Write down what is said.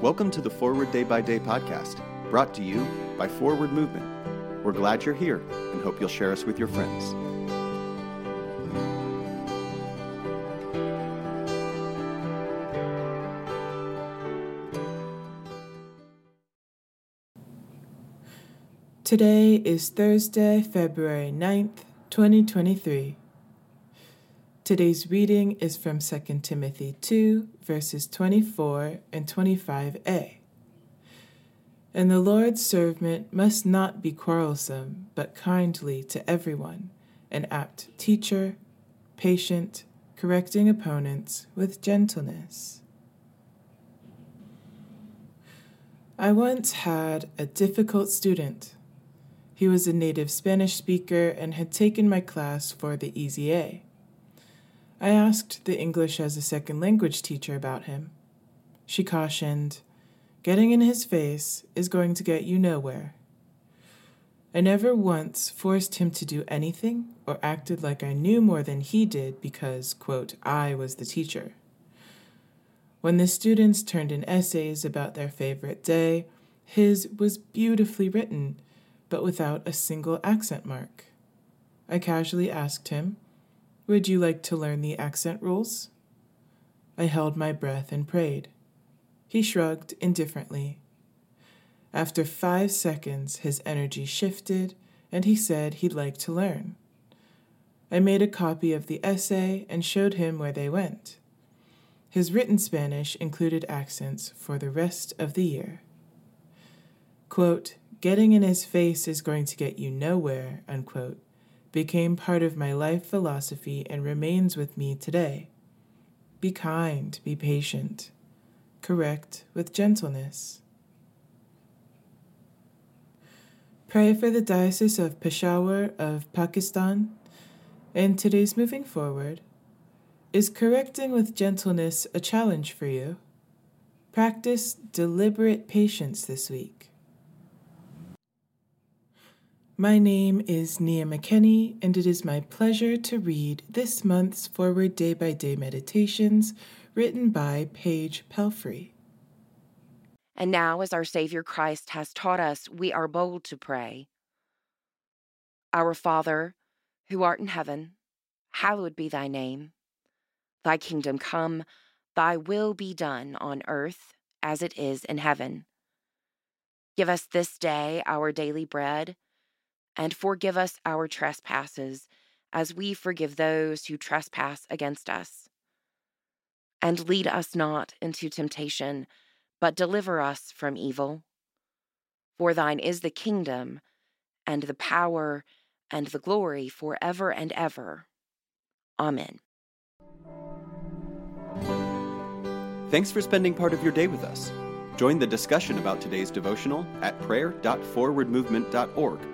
Welcome to the Forward Day by Day podcast, brought to you by Forward Movement. We're glad you're here and hope you'll share us with your friends. Today is Thursday, February 9th, 2023. Today's reading is from 2 Timothy 2, verses 24 and 25a. And the Lord's servant must not be quarrelsome, but kindly to everyone, an apt teacher, patient, correcting opponents with gentleness. I once had a difficult student. He was a native Spanish speaker and had taken my class for the Easy A. I asked the English as a second language teacher about him. She cautioned, Getting in his face is going to get you nowhere. I never once forced him to do anything or acted like I knew more than he did because, quote, I was the teacher. When the students turned in essays about their favorite day, his was beautifully written, but without a single accent mark. I casually asked him, would you like to learn the accent rules? I held my breath and prayed. He shrugged indifferently. After five seconds, his energy shifted and he said he'd like to learn. I made a copy of the essay and showed him where they went. His written Spanish included accents for the rest of the year. Quote, Getting in his face is going to get you nowhere, unquote, became part of my life philosophy and remains with me today. Be kind, be patient, correct with gentleness. Pray for the Diocese of Peshawar of Pakistan. And today's moving forward is correcting with gentleness a challenge for you? Practice deliberate patience this week. My name is Nia McKenney, and it is my pleasure to read this month's Forward Day by Day Meditations written by Paige Pelfrey. And now, as our Savior Christ has taught us, we are bold to pray Our Father, who art in heaven, hallowed be thy name. Thy kingdom come, thy will be done on earth as it is in heaven. Give us this day our daily bread and forgive us our trespasses, as we forgive those who trespass against us. And lead us not into temptation, but deliver us from evil. For thine is the kingdom, and the power, and the glory for ever and ever. Amen. Thanks for spending part of your day with us. Join the discussion about today's devotional at prayer.forwardmovement.org